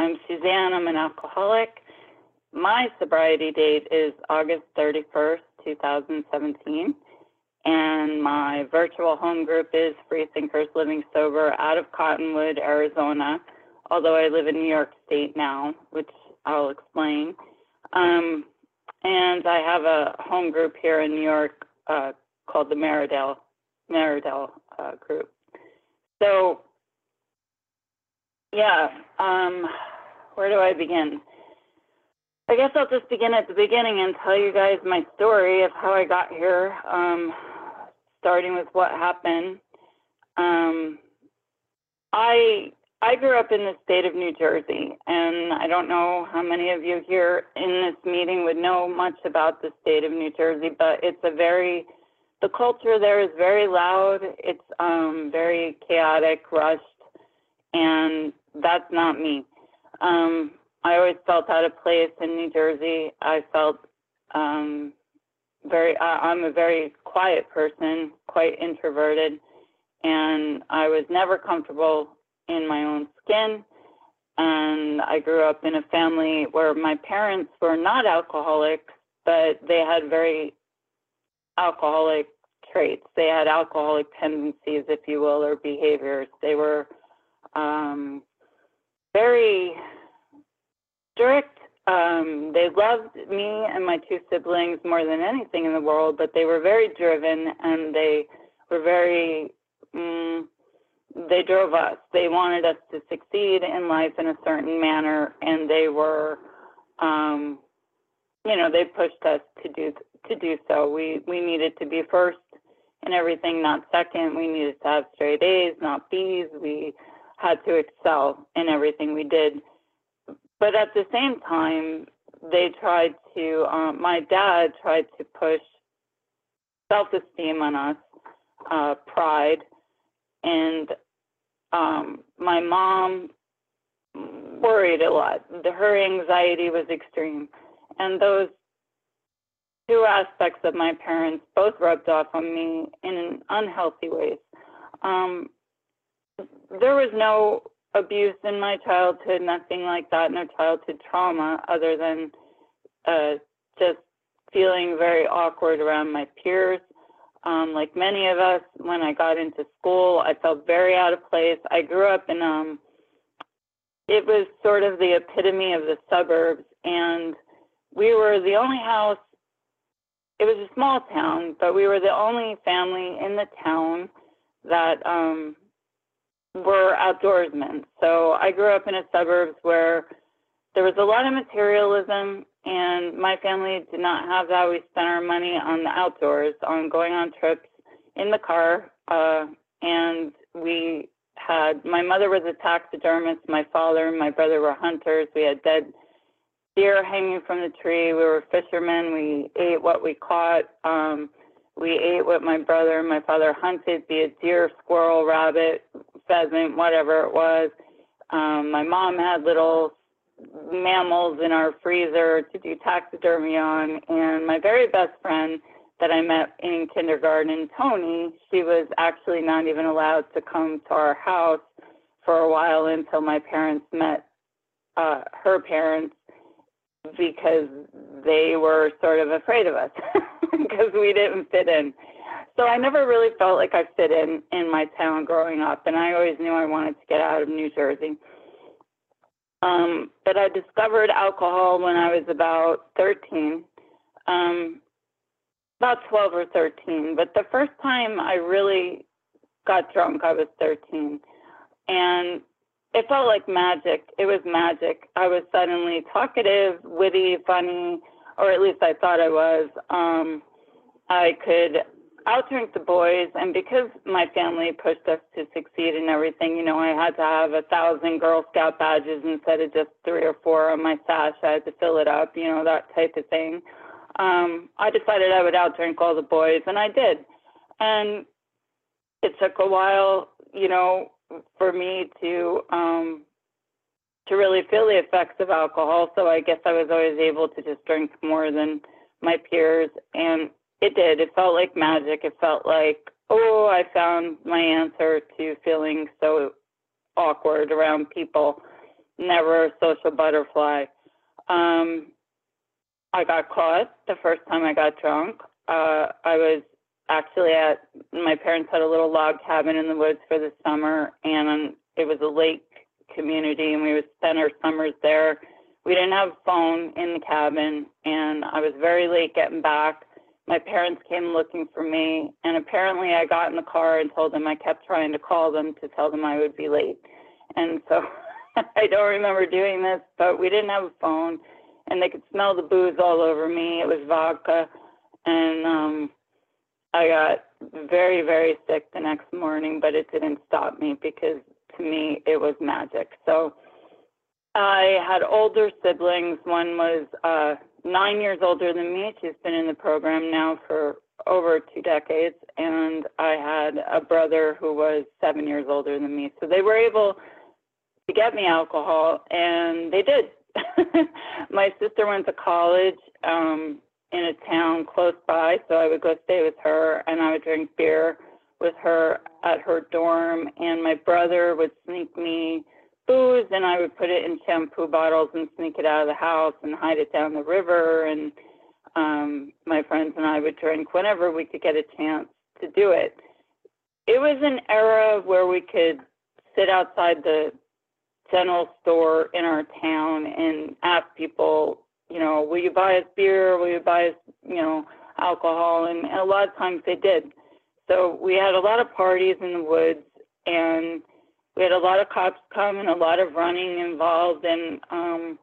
I'm Suzanne. I'm an alcoholic. My sobriety date is August 31st, 2017. And my virtual home group is Free Thinkers Living Sober out of Cottonwood, Arizona, although I live in New York State now, which I'll explain. Um, and I have a home group here in New York uh, called the Meridale, Meridale uh, group. So, yeah, um, where do I begin? I guess I'll just begin at the beginning and tell you guys my story of how I got here, um, starting with what happened. Um, I I grew up in the state of New Jersey, and I don't know how many of you here in this meeting would know much about the state of New Jersey, but it's a very the culture there is very loud. It's um, very chaotic, rushed, and that's not me. Um, I always felt out of place in New Jersey. I felt um, very, I, I'm a very quiet person, quite introverted, and I was never comfortable in my own skin. And I grew up in a family where my parents were not alcoholics, but they had very alcoholic traits. They had alcoholic tendencies, if you will, or behaviors. They were um, very strict. Um, they loved me and my two siblings more than anything in the world, but they were very driven and they were very, um, they drove us. They wanted us to succeed in life in a certain manner, and they were, um, you know, they pushed us to do to do so. We we needed to be first in everything, not second. We needed to have straight A's, not B's. We had to excel in everything we did. But at the same time, they tried to, um, my dad tried to push self esteem on us, uh, pride, and um, my mom worried a lot. Her anxiety was extreme. And those two aspects of my parents both rubbed off on me in unhealthy ways. Um, there was no abuse in my childhood, nothing like that, no childhood trauma other than uh, just feeling very awkward around my peers. Um, like many of us, when I got into school, I felt very out of place. I grew up in, um, it was sort of the epitome of the suburbs, and we were the only house, it was a small town, but we were the only family in the town that um, were outdoorsmen. So I grew up in a suburbs where there was a lot of materialism, and my family did not have that. We spent our money on the outdoors, on going on trips in the car, uh, and we had my mother was a taxidermist, my father and my brother were hunters. We had dead deer hanging from the tree. We were fishermen. We ate what we caught. Um, we ate what my brother and my father hunted, be it deer, squirrel, rabbit, pheasant, whatever it was. Um, my mom had little mammals in our freezer to do taxidermy on. And my very best friend that I met in kindergarten, Tony, she was actually not even allowed to come to our house for a while until my parents met uh, her parents because they were sort of afraid of us because we didn't fit in. So I never really felt like I fit in in my town growing up, and I always knew I wanted to get out of New Jersey. Um, but I discovered alcohol when I was about 13, um, about 12 or 13. But the first time I really got drunk, I was 13. And it felt like magic. It was magic. I was suddenly talkative, witty, funny, or at least I thought I was. Um, I could outdrink the boys, and because my family pushed us to succeed in everything, you know, I had to have a thousand Girl Scout badges instead of just three or four on my sash. I had to fill it up, you know, that type of thing. Um, I decided I would outdrink all the boys, and I did. And it took a while, you know, for me to um, to really feel the effects of alcohol. So I guess I was always able to just drink more than my peers, and it did. It felt like magic. It felt like, oh, I found my answer to feeling so awkward around people. never a social butterfly. Um, I got caught the first time I got drunk. Uh, I was actually at my parents had a little log cabin in the woods for the summer, and it was a lake community, and we would spend our summers there. We didn't have a phone in the cabin, and I was very late getting back. My parents came looking for me, and apparently I got in the car and told them I kept trying to call them to tell them I would be late. And so I don't remember doing this, but we didn't have a phone, and they could smell the booze all over me. It was vodka, and um, I got very, very sick the next morning, but it didn't stop me because to me it was magic. So I had older siblings. One was uh, nine years older than me. She's been in the program now for over two decades. And I had a brother who was seven years older than me. So they were able to get me alcohol, and they did. My sister went to college um, in a town close by, so I would go stay with her, and I would drink beer with her at her dorm. And my brother would sneak me booze and I would put it in shampoo bottles and sneak it out of the house and hide it down the river. And um, my friends and I would drink whenever we could get a chance to do it. It was an era where we could sit outside the general store in our town and ask people, you know, will you buy us beer? Will you buy us, you know, alcohol? And a lot of times they did. So we had a lot of parties in the woods and we had a lot of cops come and a lot of running involved, and um,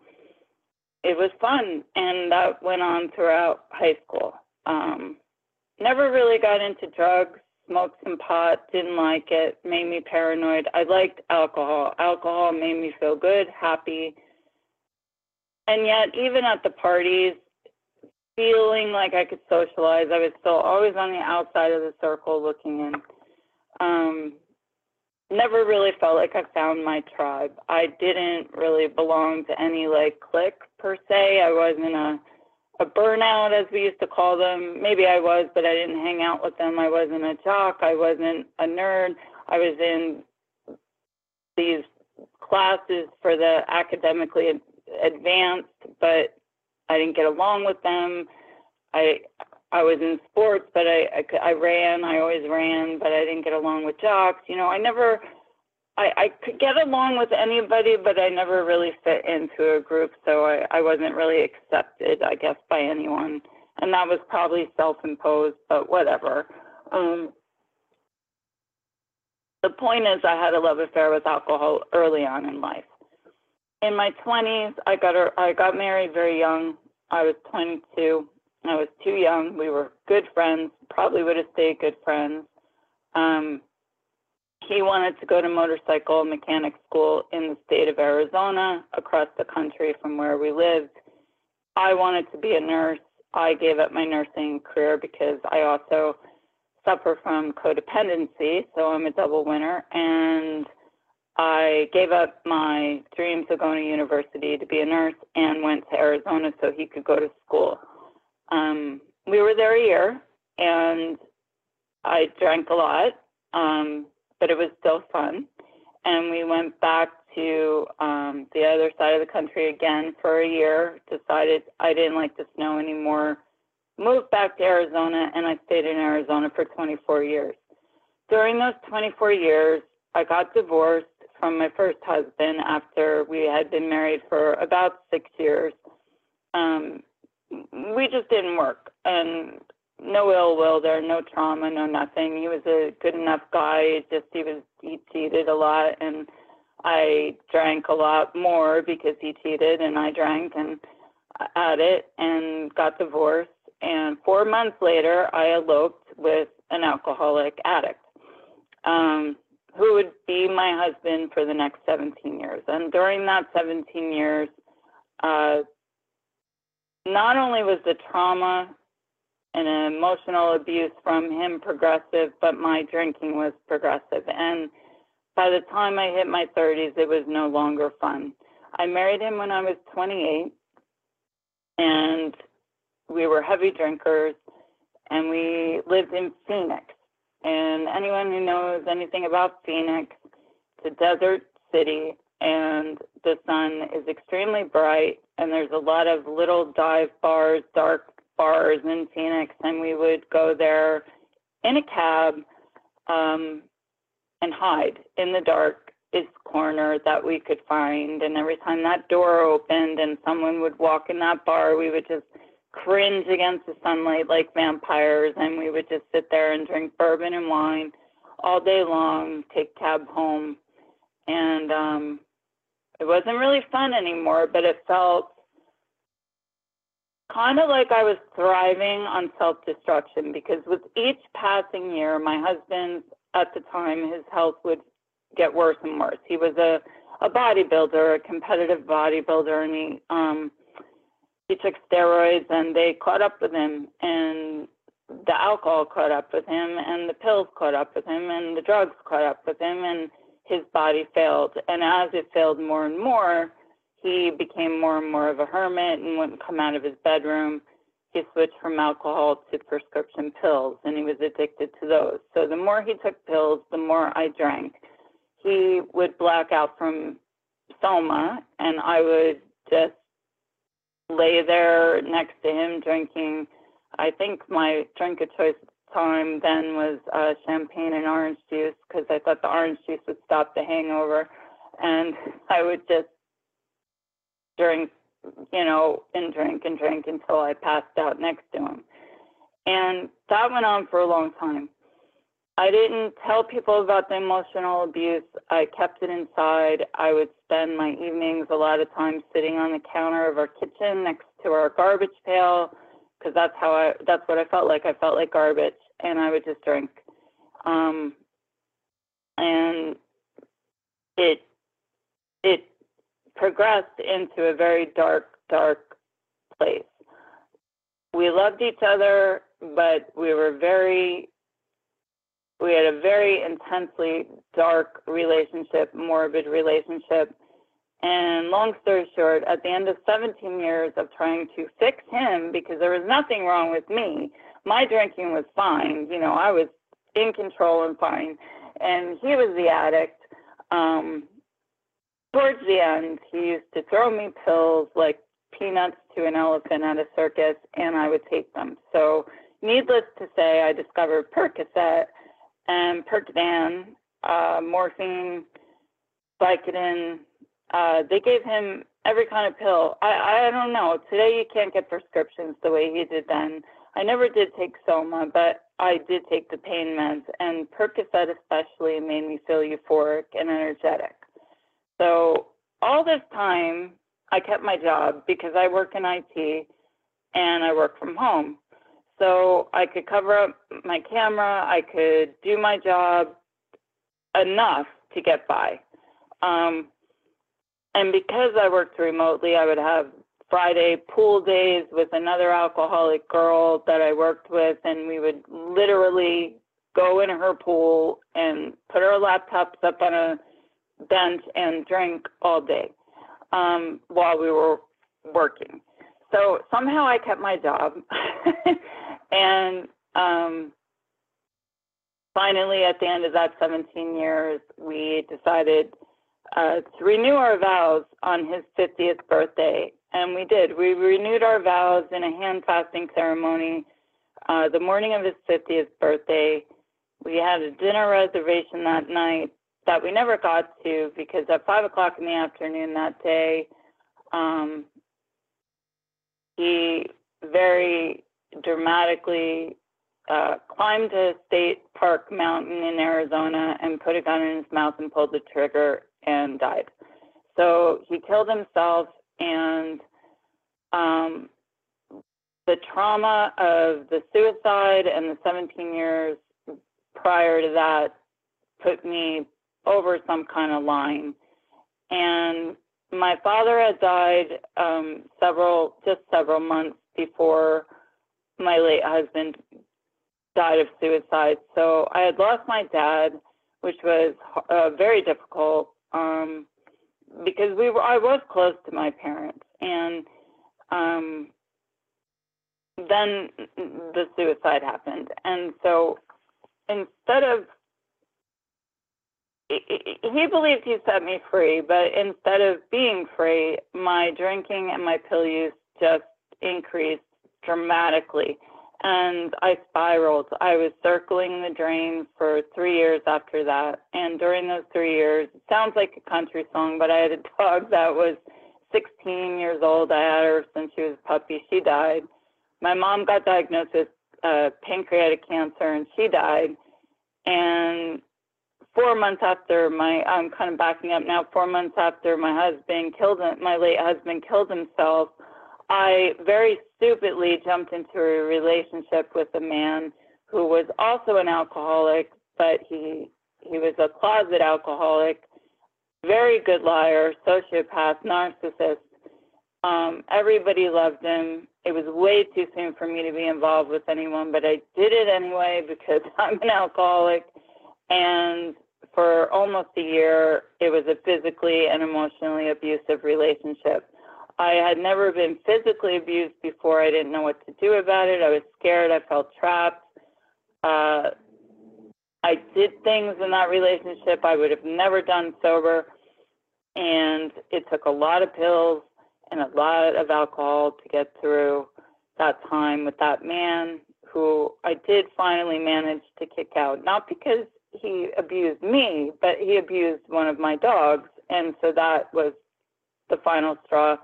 it was fun. And that went on throughout high school. Um, never really got into drugs, smoked some pot, didn't like it, made me paranoid. I liked alcohol. Alcohol made me feel good, happy. And yet, even at the parties, feeling like I could socialize, I was still always on the outside of the circle looking in. Um, never really felt like I found my tribe. I didn't really belong to any like clique per se. I wasn't a a burnout as we used to call them. Maybe I was, but I didn't hang out with them. I wasn't a jock. I wasn't a nerd. I was in these classes for the academically advanced, but I didn't get along with them. I I was in sports, but I, I, I ran. I always ran, but I didn't get along with jocks. You know, I never, I, I could get along with anybody, but I never really fit into a group. So I, I wasn't really accepted, I guess, by anyone. And that was probably self-imposed, but whatever. Um, the point is, I had a love affair with alcohol early on in life. In my 20s, I got I got married very young. I was 22 I was too young. We were good friends, probably would have stayed good friends. Um, he wanted to go to motorcycle mechanic school in the state of Arizona, across the country from where we lived. I wanted to be a nurse. I gave up my nursing career because I also suffer from codependency, so I'm a double winner. And I gave up my dreams of going to university to be a nurse and went to Arizona so he could go to school. Um, we were there a year, and I drank a lot, um, but it was still fun. And we went back to um, the other side of the country again for a year. Decided I didn't like the snow anymore. Moved back to Arizona, and I stayed in Arizona for 24 years. During those 24 years, I got divorced from my first husband after we had been married for about six years. Um, we just didn't work and no ill will there, no trauma, no nothing. He was a good enough guy. Just he was he cheated a lot, and I drank a lot more because he cheated, and I drank and at it and got divorced. And four months later, I eloped with an alcoholic addict, um, who would be my husband for the next 17 years. And during that 17 years, uh, not only was the trauma and emotional abuse from him progressive, but my drinking was progressive. And by the time I hit my 30s, it was no longer fun. I married him when I was 28, and we were heavy drinkers, and we lived in Phoenix. And anyone who knows anything about Phoenix, it's a desert city. And the sun is extremely bright, and there's a lot of little dive bars, dark bars in Phoenix, and we would go there in a cab um, and hide in the dark is corner that we could find. And every time that door opened and someone would walk in that bar, we would just cringe against the sunlight like vampires, and we would just sit there and drink bourbon and wine all day long, take cab home, and um, it wasn't really fun anymore, but it felt kind of like I was thriving on self destruction because with each passing year, my husband at the time, his health would get worse and worse. He was a, a bodybuilder, a competitive bodybuilder, and he um, he took steroids, and they caught up with him, and the alcohol caught up with him, and the pills caught up with him, and the drugs caught up with him, and his body failed. And as it failed more and more, he became more and more of a hermit and wouldn't come out of his bedroom. He switched from alcohol to prescription pills, and he was addicted to those. So the more he took pills, the more I drank. He would black out from soma, and I would just lay there next to him drinking. I think my drink of choice time then was uh, champagne and orange juice because I thought the orange juice would stop the hangover. And I would just drink, you know, and drink and drink until I passed out next to him. And that went on for a long time. I didn't tell people about the emotional abuse. I kept it inside. I would spend my evenings a lot of times sitting on the counter of our kitchen next to our garbage pail because that's how I that's what I felt like. I felt like garbage and I would just drink. Um and it it progressed into a very dark, dark place. We loved each other, but we were very, we had a very intensely dark relationship, morbid relationship. And long story short, at the end of 17 years of trying to fix him, because there was nothing wrong with me, my drinking was fine. You know, I was in control and fine. And he was the addict. Um, towards the end, he used to throw me pills like peanuts to an elephant at a circus, and I would take them. So, needless to say, I discovered Percocet and Percodan, uh, morphine, Vicodin. Uh, they gave him every kind of pill. I, I don't know. Today, you can't get prescriptions the way he did then. I never did take Soma, but I did take the pain meds, and Percocet especially made me feel euphoric and energetic. So all this time, I kept my job because I work in IT and I work from home. So I could cover up my camera, I could do my job enough to get by. Um, and because I worked remotely, I would have Friday pool days with another alcoholic girl that I worked with, and we would literally go in her pool and put our laptops up on a bench and drink all day um, while we were working. So somehow I kept my job. and um, finally, at the end of that 17 years, we decided uh, to renew our vows on his 50th birthday. And we did. We renewed our vows in a hand fasting ceremony uh, the morning of his 50th birthday. We had a dinner reservation that night that we never got to because at five o'clock in the afternoon that day, um, he very dramatically uh, climbed a state park mountain in Arizona and put a gun in his mouth and pulled the trigger and died. So he killed himself, and um, the trauma of the suicide and the 17 years prior to that put me over some kind of line. And my father had died um, several, just several months before my late husband died of suicide. So I had lost my dad, which was uh, very difficult um, because we were, I was close to my parents, and um, then the suicide happened, and so instead of he believed he set me free, but instead of being free, my drinking and my pill use just increased dramatically. And I spiraled. I was circling the drain for three years after that. And during those three years, it sounds like a country song, but I had a dog that was 16 years old. I had her since she was a puppy. She died. My mom got diagnosed with uh, pancreatic cancer and she died. And four months after my, I'm kind of backing up now, four months after my husband killed, my late husband killed himself, I very stupidly jumped into a relationship with a man who was also an alcoholic, but he he was a closet alcoholic, very good liar, sociopath, narcissist. Um, everybody loved him. It was way too soon for me to be involved with anyone, but I did it anyway because I'm an alcoholic. And for almost a year, it was a physically and emotionally abusive relationship. I had never been physically abused before. I didn't know what to do about it. I was scared. I felt trapped. Uh, I did things in that relationship I would have never done sober. And it took a lot of pills and a lot of alcohol to get through that time with that man who I did finally manage to kick out. Not because he abused me, but he abused one of my dogs. And so that was the final straw.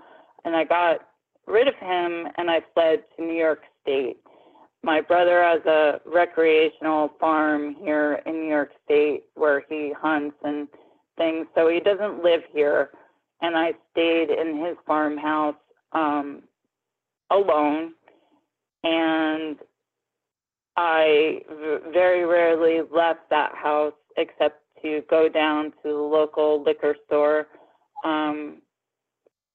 And I got rid of him and I fled to New York State. My brother has a recreational farm here in New York State where he hunts and things. So he doesn't live here. And I stayed in his farmhouse um, alone. And I very rarely left that house except to go down to the local liquor store. Um,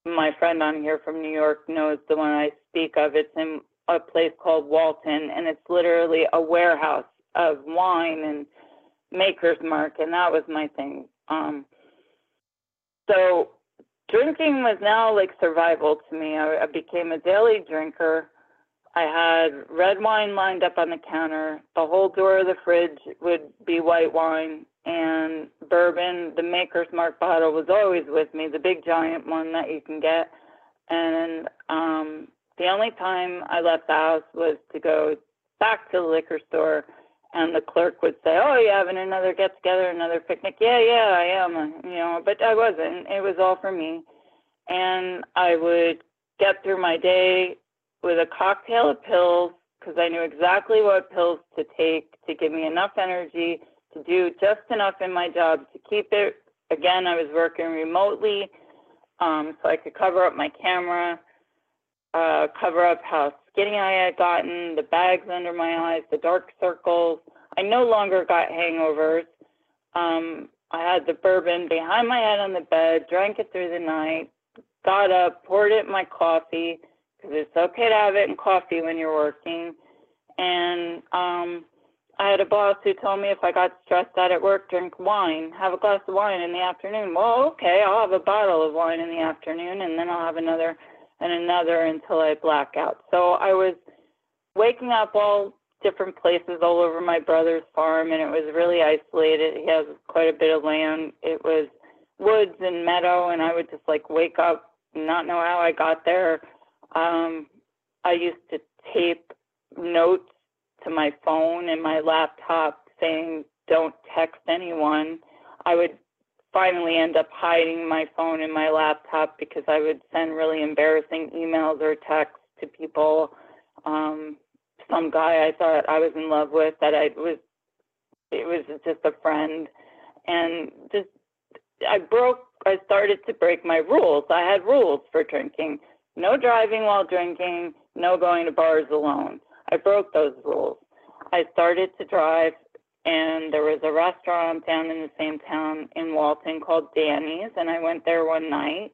my friend on here from New York knows the one I speak of. It's in a place called Walton, and it's literally a warehouse of wine and Maker's Mark, and that was my thing. Um, so drinking was now like survival to me. I, I became a daily drinker. I had red wine lined up on the counter. The whole door of the fridge would be white wine and bourbon. The Maker's Mark bottle was always with me, the big giant one that you can get. And um, the only time I left the house was to go back to the liquor store, and the clerk would say, "Oh, you having another get together, another picnic?" Yeah, yeah, I am. You know, but I wasn't. It was all for me, and I would get through my day with a cocktail of pills because I knew exactly what pills to take to give me enough energy to do just enough in my job to keep it. Again, I was working remotely, um, so I could cover up my camera, uh, cover up how skinny I had gotten, the bags under my eyes, the dark circles. I no longer got hangovers. Um, I had the bourbon behind my head on the bed, drank it through the night, got up, poured it in my coffee because it's okay to have it in coffee when you're working, and um, I had a boss who told me if I got stressed out at work, drink wine, have a glass of wine in the afternoon. Well, okay, I'll have a bottle of wine in the afternoon, and then I'll have another and another until I black out. So I was waking up all different places all over my brother's farm, and it was really isolated. He has quite a bit of land. It was woods and meadow, and I would just like wake up, not know how I got there. Um, I used to tape notes to my phone and my laptop saying, don't text anyone, I would finally end up hiding my phone and my laptop because I would send really embarrassing emails or texts to people. Um, some guy I thought I was in love with that I was, it was just a friend. And just, I broke, I started to break my rules. I had rules for drinking no driving while drinking, no going to bars alone. I broke those rules. I started to drive, and there was a restaurant down in the same town in Walton called Danny's, and I went there one night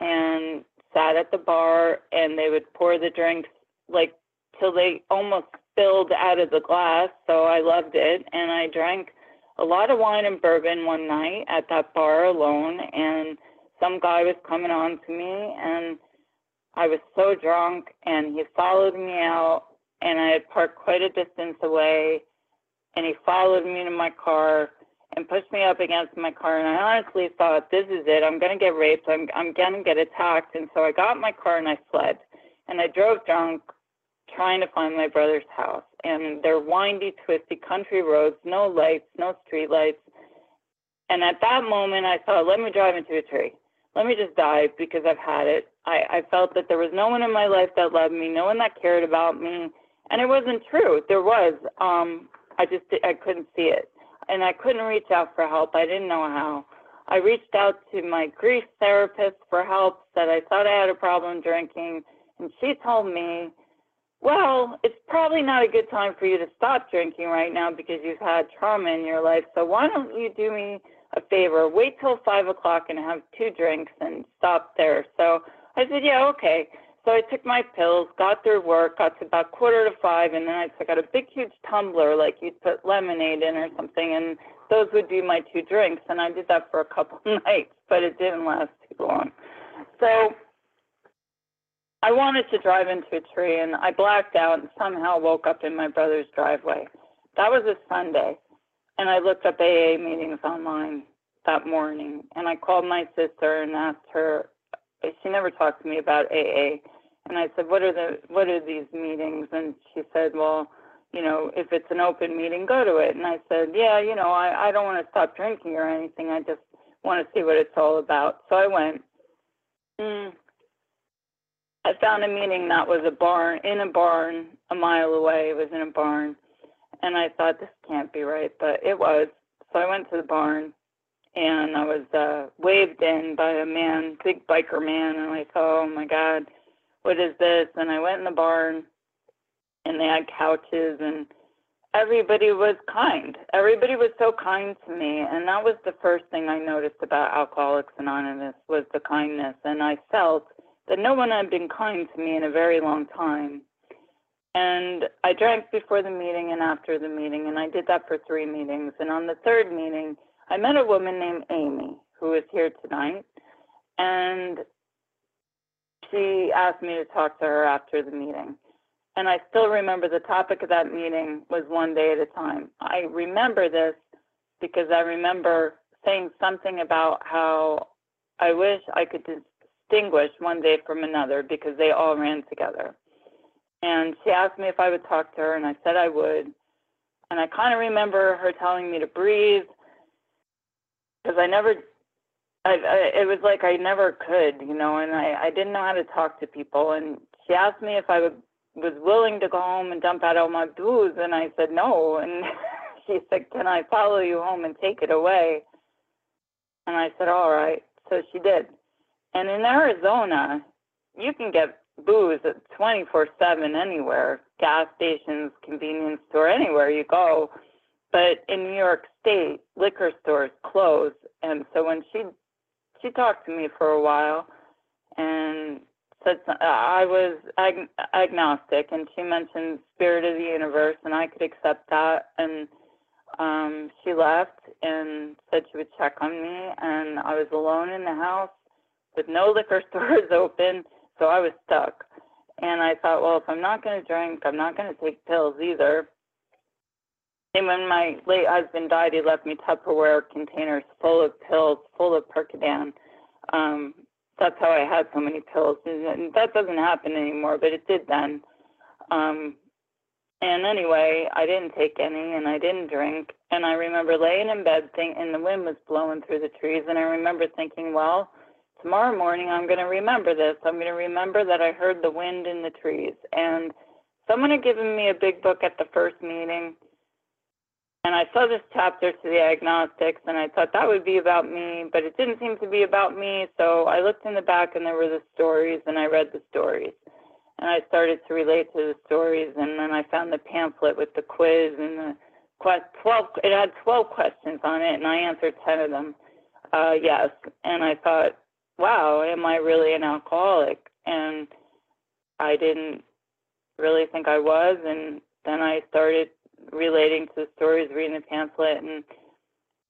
and sat at the bar, and they would pour the drinks like till they almost spilled out of the glass. So I loved it, and I drank a lot of wine and bourbon one night at that bar alone, and some guy was coming on to me, and I was so drunk, and he followed me out, and I had parked quite a distance away, and he followed me to my car, and pushed me up against my car. And I honestly thought, this is it. I'm going to get raped. I'm, I'm going to get attacked. And so I got my car and I fled. And I drove drunk trying to find my brother's house. And they're windy, twisty country roads, no lights, no street lights. And at that moment, I thought, let me drive into a tree. Let me just die because I've had it. I, I felt that there was no one in my life that loved me, no one that cared about me. And it wasn't true. There was. Um, I just I couldn't see it. And I couldn't reach out for help. I didn't know how. I reached out to my grief therapist for help, said I thought I had a problem drinking. And she told me well, it's probably not a good time for you to stop drinking right now because you've had trauma in your life. So why don't you do me a favor? Wait till five o'clock and have two drinks and stop there. So I said, yeah, okay. So I took my pills, got through work, got to about quarter to five, and then I took out a big, huge tumbler like you'd put lemonade in or something, and those would be my two drinks. And I did that for a couple nights, but it didn't last too long. So I wanted to drive into a tree and I blacked out and somehow woke up in my brother's driveway. That was a Sunday. And I looked up AA meetings online that morning and I called my sister and asked her she never talked to me about AA. And I said, What are the what are these meetings? And she said, Well, you know, if it's an open meeting, go to it. And I said, Yeah, you know, I, I don't want to stop drinking or anything. I just want to see what it's all about. So I went. Mm, I found a meeting that was a barn, in a barn, a mile away. It was in a barn. And I thought, this can't be right, but it was. So I went to the barn and I was uh, waved in by a man, big biker man. And I thought, oh my God, what is this? And I went in the barn and they had couches and everybody was kind. Everybody was so kind to me. And that was the first thing I noticed about Alcoholics Anonymous was the kindness. And I felt that no one had been kind to me in a very long time. And I drank before the meeting and after the meeting, and I did that for three meetings. And on the third meeting, I met a woman named Amy, who is here tonight. And she asked me to talk to her after the meeting. And I still remember the topic of that meeting was one day at a time. I remember this because I remember saying something about how I wish I could distinguish one day from another because they all ran together. And she asked me if I would talk to her, and I said I would. And I kind of remember her telling me to breathe because I never, I, I, it was like I never could, you know, and I, I didn't know how to talk to people. And she asked me if I would, was willing to go home and dump out all my booze, and I said no. And she said, Can I follow you home and take it away? And I said, All right. So she did. And in Arizona, you can get booze at 24 7 anywhere gas stations, convenience store, anywhere you go. But in New York State, liquor stores close. And so when she she talked to me for a while and said I was ag- agnostic, and she mentioned spirit of the universe, and I could accept that. And um, she left and said she would check on me, and I was alone in the house with no liquor stores open, so I was stuck. And I thought, well, if I'm not going to drink, I'm not going to take pills either. And when my late husband died, he left me Tupperware containers full of pills, full of Percodan. Um, that's how I had so many pills. And that doesn't happen anymore, but it did then. Um, and anyway, I didn't take any and I didn't drink. And I remember laying in bed think, and the wind was blowing through the trees. And I remember thinking, well, tomorrow morning I'm going to remember this. I'm going to remember that I heard the wind in the trees. And someone had given me a big book at the first meeting. And I saw this chapter to the agnostics, and I thought that would be about me, but it didn't seem to be about me. So I looked in the back, and there were the stories, and I read the stories. And I started to relate to the stories, and then I found the pamphlet with the quiz and the quest 12, it had 12 questions on it, and I answered 10 of them. Uh, yes. And I thought, wow, am I really an alcoholic? And I didn't really think I was. And then I started relating to the stories, reading the pamphlet, and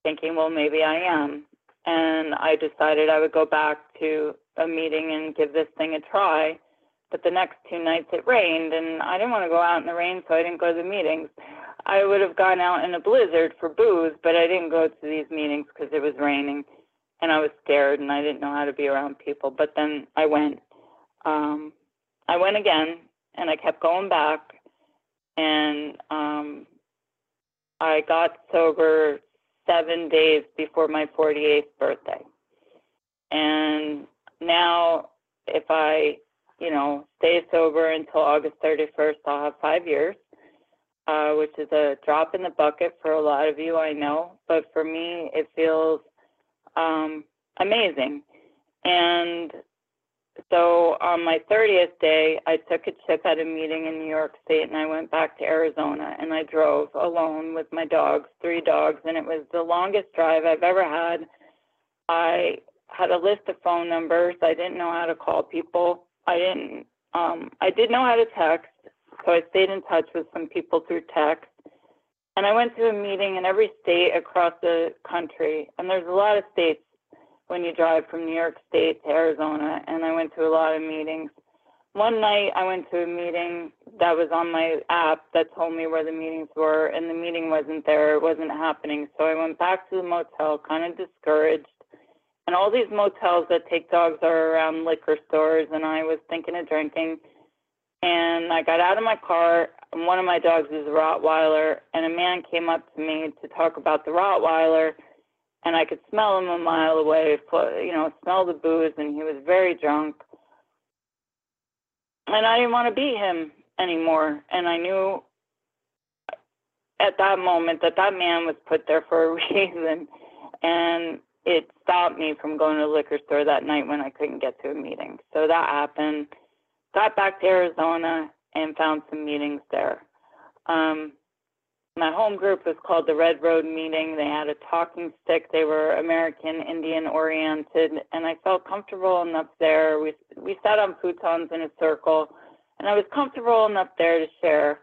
thinking, well, maybe I am. And I decided I would go back to a meeting and give this thing a try. but the next two nights it rained, and I didn't want to go out in the rain, so I didn't go to the meetings. I would have gone out in a blizzard for booze, but I didn't go to these meetings because it was raining, and I was scared, and I didn't know how to be around people. But then I went. Um, I went again, and I kept going back, and um, I got sober seven days before my 48th birthday. And now, if I, you know, stay sober until August 31st, I'll have five years, uh, which is a drop in the bucket for a lot of you, I know. But for me, it feels um, amazing. And so on my 30th day, I took a chip at a meeting in New York State and I went back to Arizona and I drove alone with my dogs, three dogs, and it was the longest drive I've ever had. I had a list of phone numbers. I didn't know how to call people. I didn't, um, I did know how to text, so I stayed in touch with some people through text. And I went to a meeting in every state across the country, and there's a lot of states when you drive from New York State to Arizona, and I went to a lot of meetings. One night I went to a meeting that was on my app that told me where the meetings were, and the meeting wasn't there, it wasn't happening. So I went back to the motel, kind of discouraged. And all these motels that take dogs are around liquor stores, and I was thinking of drinking. And I got out of my car, and one of my dogs is a Rottweiler, and a man came up to me to talk about the Rottweiler and I could smell him a mile away, you know, smell the booze, and he was very drunk. And I didn't want to be him anymore. And I knew at that moment that that man was put there for a reason. And it stopped me from going to the liquor store that night when I couldn't get to a meeting. So that happened. Got back to Arizona and found some meetings there. Um, my home group was called the Red Road Meeting. They had a talking stick. They were American Indian oriented, and I felt comfortable enough there. We we sat on futons in a circle, and I was comfortable enough there to share.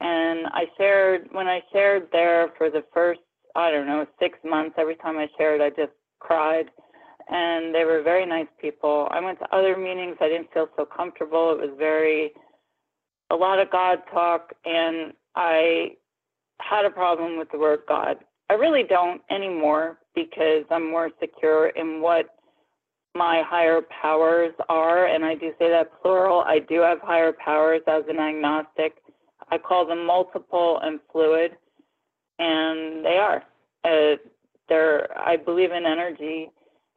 And I shared when I shared there for the first I don't know six months. Every time I shared, I just cried. And they were very nice people. I went to other meetings. I didn't feel so comfortable. It was very a lot of God talk, and I had a problem with the word God. I really don't anymore because I'm more secure in what my higher powers are, and I do say that plural. I do have higher powers as an agnostic. I call them multiple and fluid, and they are. Uh, they're. I believe in energy,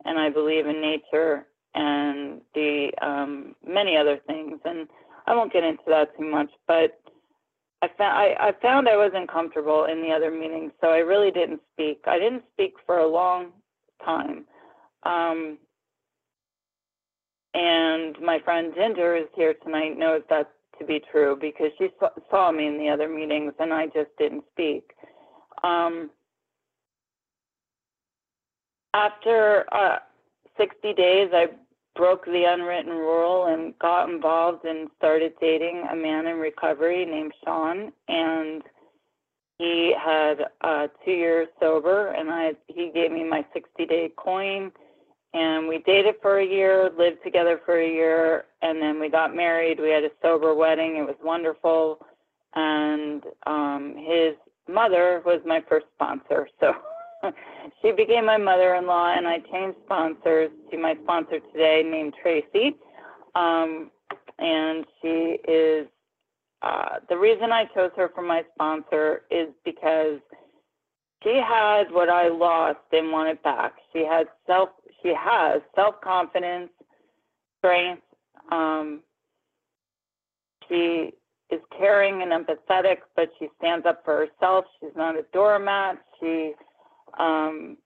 and I believe in nature, and the um, many other things. And I won't get into that too much, but I found I, I found I wasn't comfortable in the other meetings, so I really didn't speak. I didn't speak for a long time. Um, and my friend Ginger is here tonight knows that to be true because she saw, me in the other meetings and I just didn't speak. Um, after uh, 60 days, I broke the unwritten rule and got involved and started dating a man in recovery named Sean and he had uh two years sober and I he gave me my 60 day coin and we dated for a year, lived together for a year and then we got married. We had a sober wedding. It was wonderful and um his mother was my first sponsor. So she became my mother-in-law, and I changed sponsors to my sponsor today, named Tracy. Um, and she is uh, the reason I chose her for my sponsor is because she had what I lost and wanted back. She had self. She has self confidence, strength. Um, she is caring and empathetic, but she stands up for herself. She's not a doormat. She um,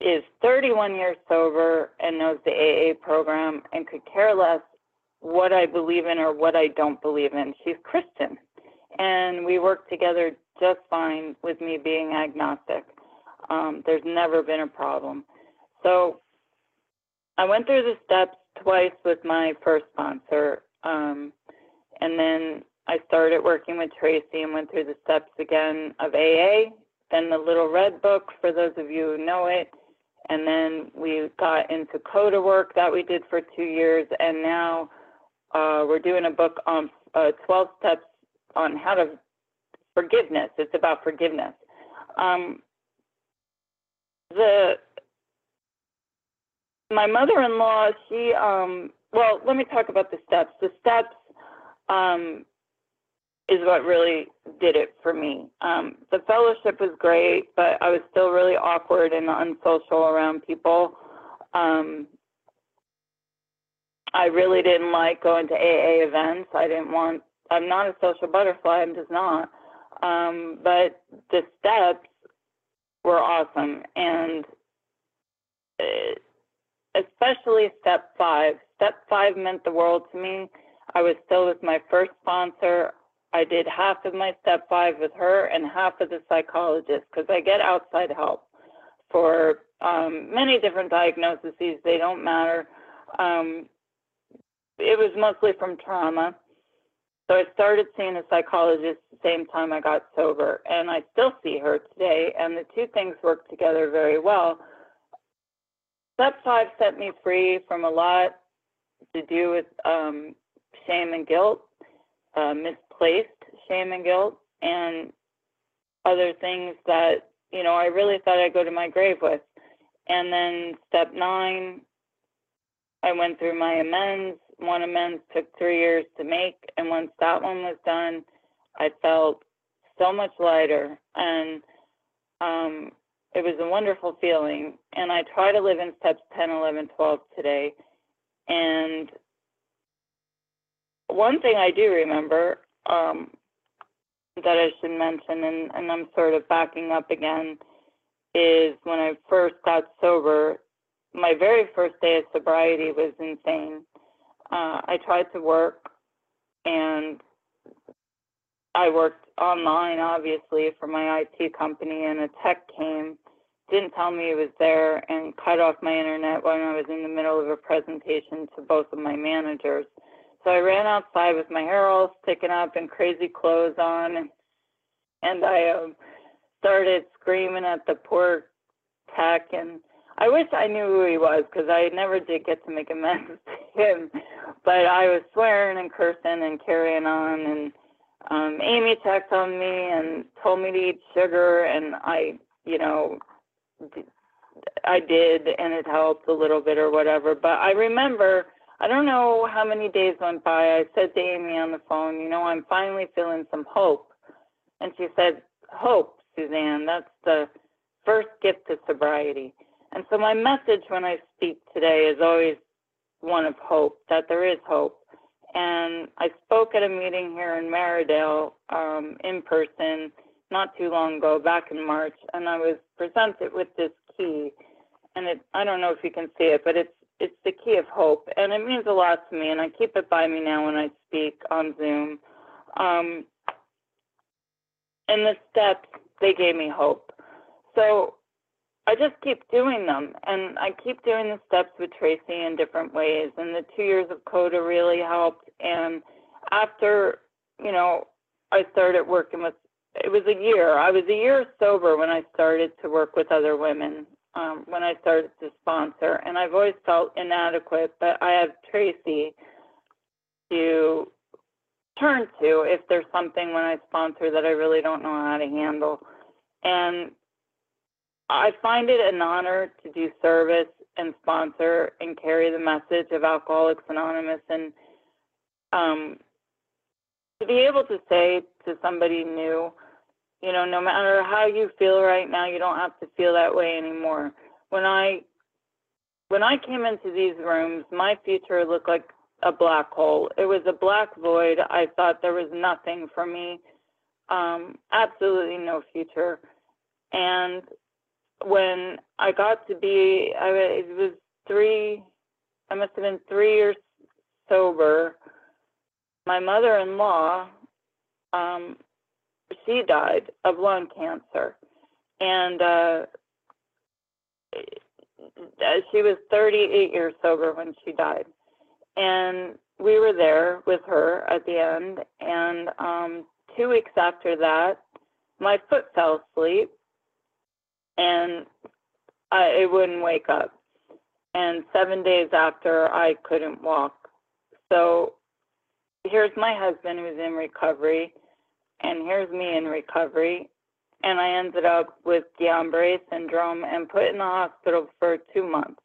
is 31 years sober and knows the AA program and could care less what I believe in or what I don't believe in. She's Christian. And we work together just fine with me being agnostic. Um, there's never been a problem. So I went through the steps twice with my first sponsor. Um, and then I started working with Tracy and went through the steps again of AA then the Little Red Book, for those of you who know it. And then we got into CODA work that we did for two years. And now Uh, we're doing a book on uh, 12 steps on how to forgiveness. It's about forgiveness. Um, the my mother-in-law, she um, well, let me talk about the steps. The steps um, is what really did it for me. Um, the fellowship was great, but I was still really awkward and unsocial around people. Um, I really didn't like going to AA events. I didn't want. I'm not a social butterfly. I'm just not. Um, but the steps were awesome, and uh, especially step five. Step five meant the world to me. I was still with my first sponsor. I did half of my step five with her and half of the psychologist because I get outside help for um, many different diagnoses. They don't matter. Um, it was mostly from trauma. So I started seeing a psychologist the same time I got sober, and I still see her today, and the two things work together very well. Step five set me free from a lot to do with um, shame and guilt, uh, misplaced shame and guilt, and other things that, you know, I really thought I'd go to my grave with. And then step nine, I went through my amends. One amends took three years to make, and once that one was done, I felt so much lighter, and um, it was a wonderful feeling. And I try to live in steps 10, 11, 12 today. And one thing I do remember um, that I should mention, and, and I'm sort of backing up again, is when I first got sober, my very first day of sobriety was insane. Uh, I tried to work and I worked online, obviously, for my IT company, and a tech came, didn't tell me it was there, and cut off my internet when I was in the middle of a presentation to both of my managers. So I ran outside with my hair all sticking up and crazy clothes on, and, and I um, started screaming at the poor tech. And I wish I knew who he was because I never did get to make amends to him. But I was swearing and cursing and carrying on. And um, Amy checked on me and told me to eat sugar, and I, you know, I did, and it helped a little bit or whatever. But I remember I don't know how many days went by. I said to Amy on the phone, you know, I'm finally feeling some hope. And she said, Hope, Suzanne, that's the first gift to sobriety. And so my message when I speak today is always one of hope, that there is hope. And I spoke at a meeting here in Maridale um, in person not too long ago, back in March, and I was presented with this key. And it, I don't know if you can see it, but it's it's the key of hope, and it means a lot to me, and I keep it by me now when I speak on Zoom. Um, and the steps, they gave me hope. So I just keep doing them, and I keep doing the steps with Tracy in different ways. And the two years of CODA really helped. And after, you know, I started working with, it was a year. I was a year sober when I started to work with other women um, when I started to sponsor, and I've always felt inadequate, but I have Tracy to turn to if there's something when I sponsor that I really don't know how to handle. And I find it an honor to do service and sponsor and carry the message of Alcoholics Anonymous and um, to be able to say to somebody new, you know, no matter how you feel right now, you don't have to feel that way anymore. When I when I came into these rooms, my future looked like a black hole. It was a black void. I thought there was nothing for me. Um, absolutely no future. And when I got to be, I, it was three, I must have been three years sober. My mother in law um, she died of lung cancer, and uh, she was 38 years sober when she died, and we were there with her at the end. And um, two weeks after that, my foot fell asleep, and I, it wouldn't wake up. And seven days after, I couldn't walk. So here's my husband who's in recovery, and here's me in recovery, and I ended up with Guillain-Barré syndrome and put in the hospital for two months.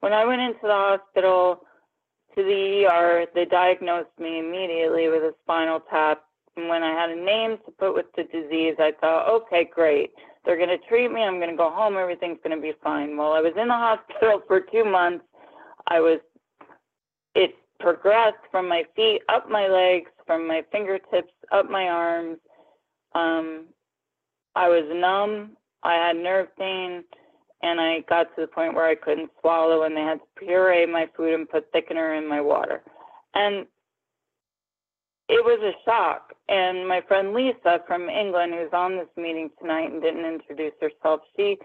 When I went into the hospital to the ER, they diagnosed me immediately with a spinal tap. And when I had a name to put with the disease, I thought, okay, great. They're going to treat me. I'm going to go home. Everything's going to be fine. While I was in the hospital for two months, I was, it progressed from my feet up my legs, from my fingertips up my arms. Um, I was numb. I had nerve pain, and I got to the point where I couldn't swallow, and they had to puree my food and put thickener in my water. And it was a shock. And my friend Lisa from England, who's on this meeting tonight and didn't introduce herself, she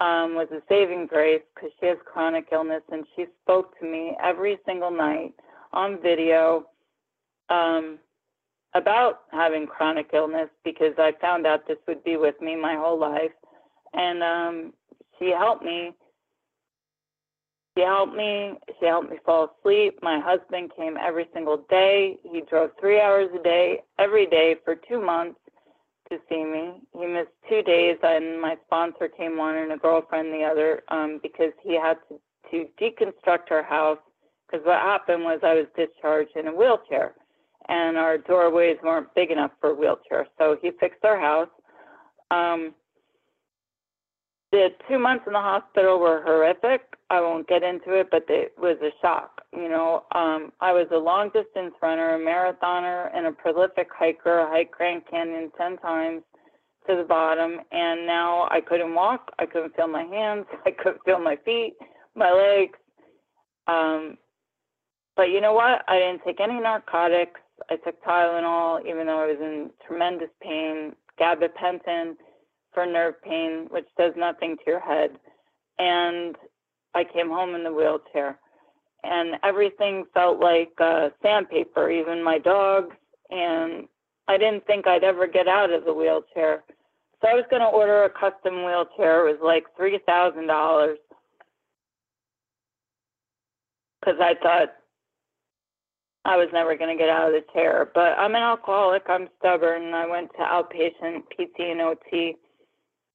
um, was a saving grace because she has chronic illness, and she spoke to me every single night on video um, about having chronic illness because I found out this would be with me my whole life, and um, she helped me. She helped me. She helped me fall asleep. My husband came every single day. He drove three hours a day every day for two months to see me. He missed two days, and my sponsor came one and a girlfriend the other um, because he had to, to deconstruct our house. Because what happened was I was discharged in a wheelchair, and our doorways weren't big enough for a wheelchair. So he fixed our house. Um, the two months in the hospital were horrific. I won't get into it, but it was a shock. You know, um, I was a long distance runner, a marathoner, and a prolific hiker. I hiked Grand Canyon 10 times to the bottom, and now I couldn't walk. I couldn't feel my hands. I couldn't feel my feet, my legs. Um, but you know what? I didn't take any narcotics. I took Tylenol, even though I was in tremendous pain, gabapentin for nerve pain, which does nothing to your head. And I came home in the wheelchair. And everything felt like uh, sandpaper, even my dogs. And I didn't think I'd ever get out of the wheelchair. So I was going to order a custom wheelchair. It was like $3,000 because I thought I was never going to get out of the chair. But I'm an alcoholic. I'm stubborn. I went to outpatient PT and OT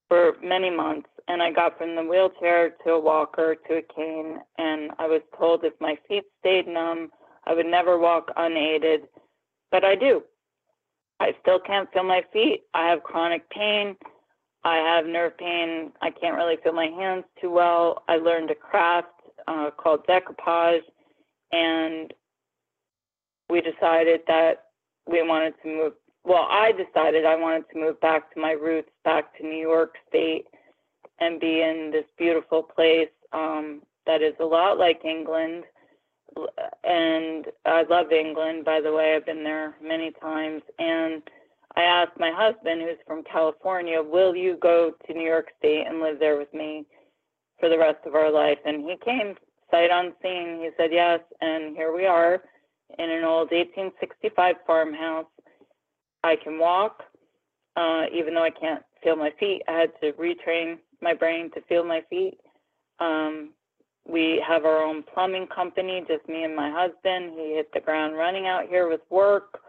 for many months and I got from the wheelchair to a walker to a cane and I was told if my feet stayed numb I would never walk unaided but I do I still can't feel my feet I have chronic pain I have nerve pain I can't really feel my hands too well I learned a craft uh, called decoupage and we decided that we wanted to move well, I decided I wanted to move back to my roots, back to New York State, and be in this beautiful place um, that is a lot like England. And I love England, by the way. I've been there many times. And I asked my husband, who's from California, will you go to New York State and live there with me for the rest of our life? And he came sight unseen. He said yes. And here we are in an old 1865 farmhouse I can walk, uh, even though I can't feel my feet. I had to retrain my brain to feel my feet. Um, we have our own plumbing company, just me and my husband. He hit the ground running out here with work.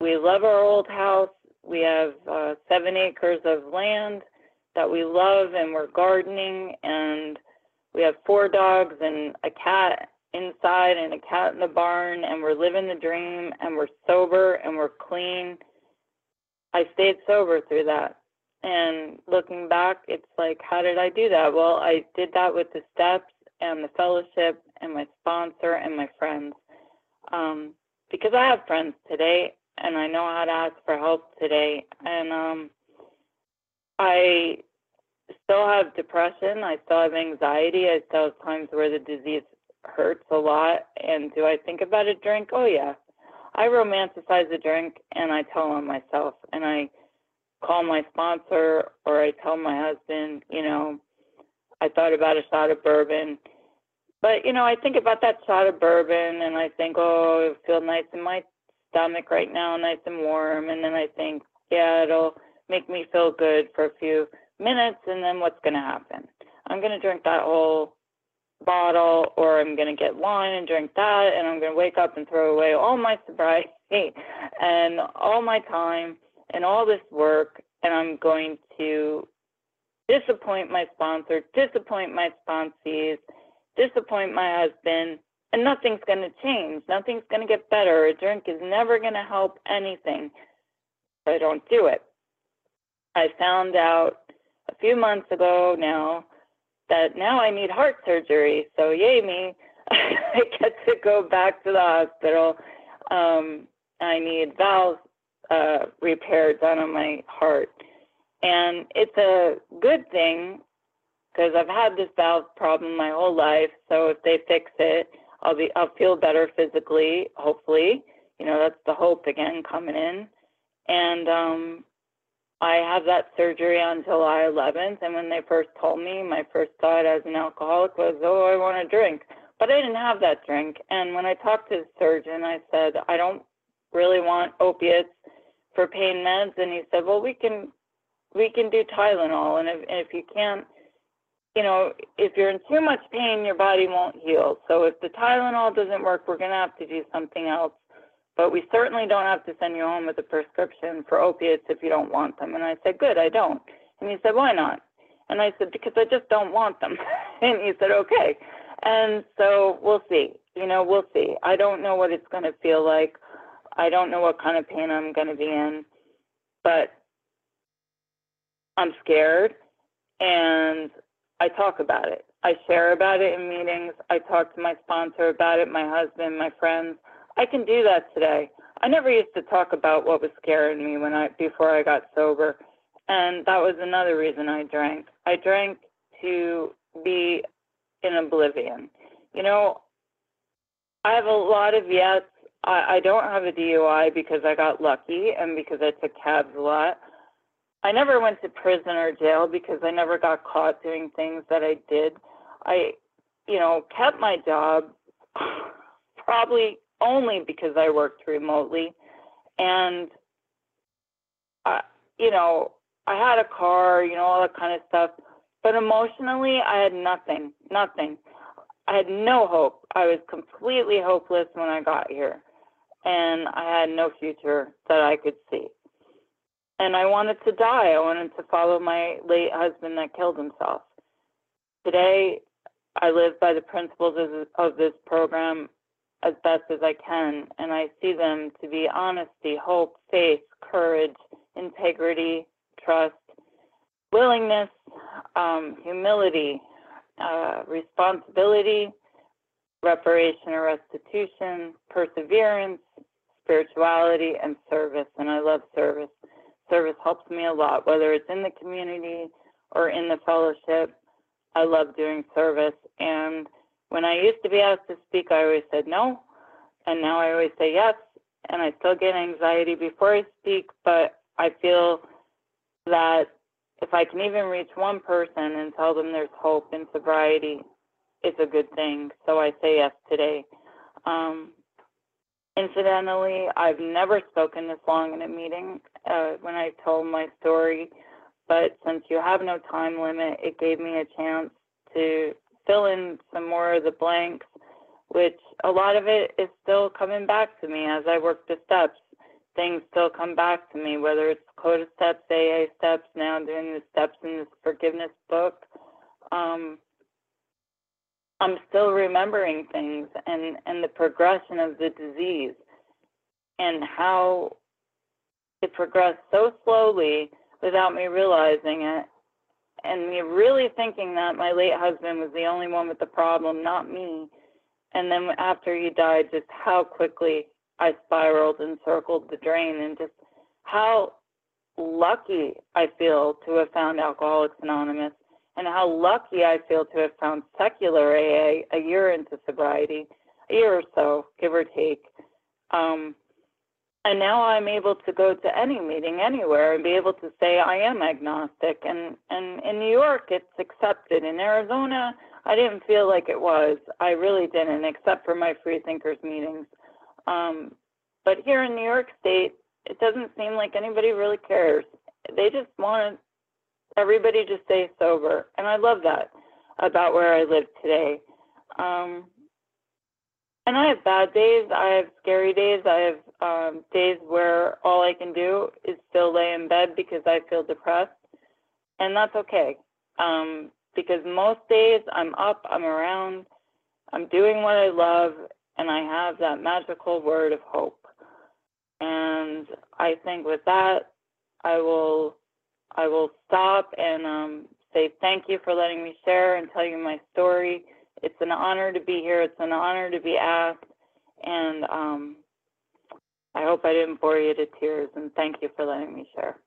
We love our old house. We have uh, seven acres of land that we love, and we're gardening. And we have four dogs and a cat inside and a cat in the barn and we're living the dream and we're sober and we're clean. I stayed sober through that. And looking back, it's like, how did I do that? Well, I did that with the steps and the fellowship and my sponsor and my friends. Um, because I have friends today and I know how to ask for help today. And um, I still have depression. I still have anxiety. I still have times where the disease hurts a lot. And do I think about a drink? Oh, yeah. I romanticize a drink and I tell on myself and I call my sponsor or I tell my husband, you know, I thought about a shot of bourbon. But, you know, I think about that shot of bourbon and I think, oh, it feels nice in my stomach right now, nice and warm. And then I think, yeah, it'll make me feel good for a few minutes. And then what's going to happen? I'm going to drink that whole bottle or I'm going to get wine and drink that and I'm going to wake up and throw away all my sobriety and all my time and all this work and I'm going to disappoint my sponsor, disappoint my sponsees, disappoint my husband, and nothing's going to change. Nothing's going to get better. A drink is never going to help anything. So I don't do it. I found out a few months ago now that now I need heart surgery. So yay me, I get to go back to the hospital. Um, I need valves uh, repair done on my heart, and it's a good thing because I've had this valve problem my whole life. So if they fix it, I'll be I'll feel better physically, hopefully. You know, that's the hope again coming in. And um I have that surgery on July 11th, and when they first told me, my first thought as an alcoholic was, "Oh, I want to drink," but I didn't have that drink. And when I talked to the surgeon, I said, "I don't really want opiates for pain meds," and he said, "Well, we can we can do Tylenol, and if, and if you can't you know, if you're in too much pain, your body won't heal. So if the Tylenol doesn't work, we're going to have to do something else. But we certainly don't have to send you home with a prescription for opiates if you don't want them. And I said, Good, I don't. And he said, Why not? And I said, Because I just don't want them. and he said, Okay. And so we'll see. You know, we'll see. I don't know what it's going to feel like. I don't know what kind of pain I'm going to be in. But I'm scared. And I talk about it. I share about it in meetings. I talk to my sponsor about it, my husband, my friends. I can do that today. I never used to talk about what was scaring me when I before I got sober. And that was another reason I drank. I drank to be in oblivion. You know, I have a lot of yes. I, I don't have a DUI because I got lucky and because I took cabs a lot. I never went to prison or jail because I never got caught doing things that I did. I, you know, kept my job probably only because I worked remotely. And, I, you know, I had a car, you know, all that kind of stuff. But emotionally, I had nothing, nothing. I had no hope. I was completely hopeless when I got here. And I had no future that I could see and I wanted to die. I wanted to follow my late husband that killed himself. Today, I live by the principles of, of this program as best as I can, and I see them to be honesty, hope, faith, courage, integrity, trust, willingness, um, humility, uh, responsibility, reparation or restitution, perseverance, spirituality, and service. And I love service service helps me a lot, whether it's in the community or in the fellowship. I love doing service. And when I used to be asked to speak, I always said no. And now I always say yes. And I still get anxiety before I speak, but I feel that if I can even reach one person and tell them there's hope in sobriety, it's a good thing. So I say yes today. Um, Incidentally, I've never spoken this long in a meeting uh, when I told my story, but since you have no time limit, it gave me a chance to fill in some more of the blanks, which a lot of it is still coming back to me as I work the steps. Things still come back to me, whether it's CODA steps, AA steps, now doing the steps in this forgiveness book. Um, I'm still remembering things and, and the progression of the disease and how it progressed so slowly without me realizing it and me really thinking that my late husband was the only one with the problem, not me. And then after he died, just how quickly I spiraled and circled the drain and just how lucky I feel to have found Alcoholics Anonymous and how lucky I feel to have found secular AA a year into sobriety, a year or so, give or take. Um, and now I'm able to go to any meeting anywhere and be able to say I am agnostic. And, and in New York, it's accepted. In Arizona, I didn't feel like it was. I really didn't, except for my free thinkers meetings. Um, but here in New York State, it doesn't seem like anybody really cares. They just want everybody to stay sober. And I love that about where I live today. Um, and I have bad days. I have scary days. I have um, days where all I can do is still lay in bed because I feel depressed, and that's okay. Um, because most days I'm up, I'm around, I'm doing what I love, and I have that magical word of hope. And I think with that, I will, I will stop and um, say thank you for letting me share and tell you my story. It's an honor to be here. It's an honor to be asked, and um, I hope I didn't bore you to tears. And thank you for letting me share.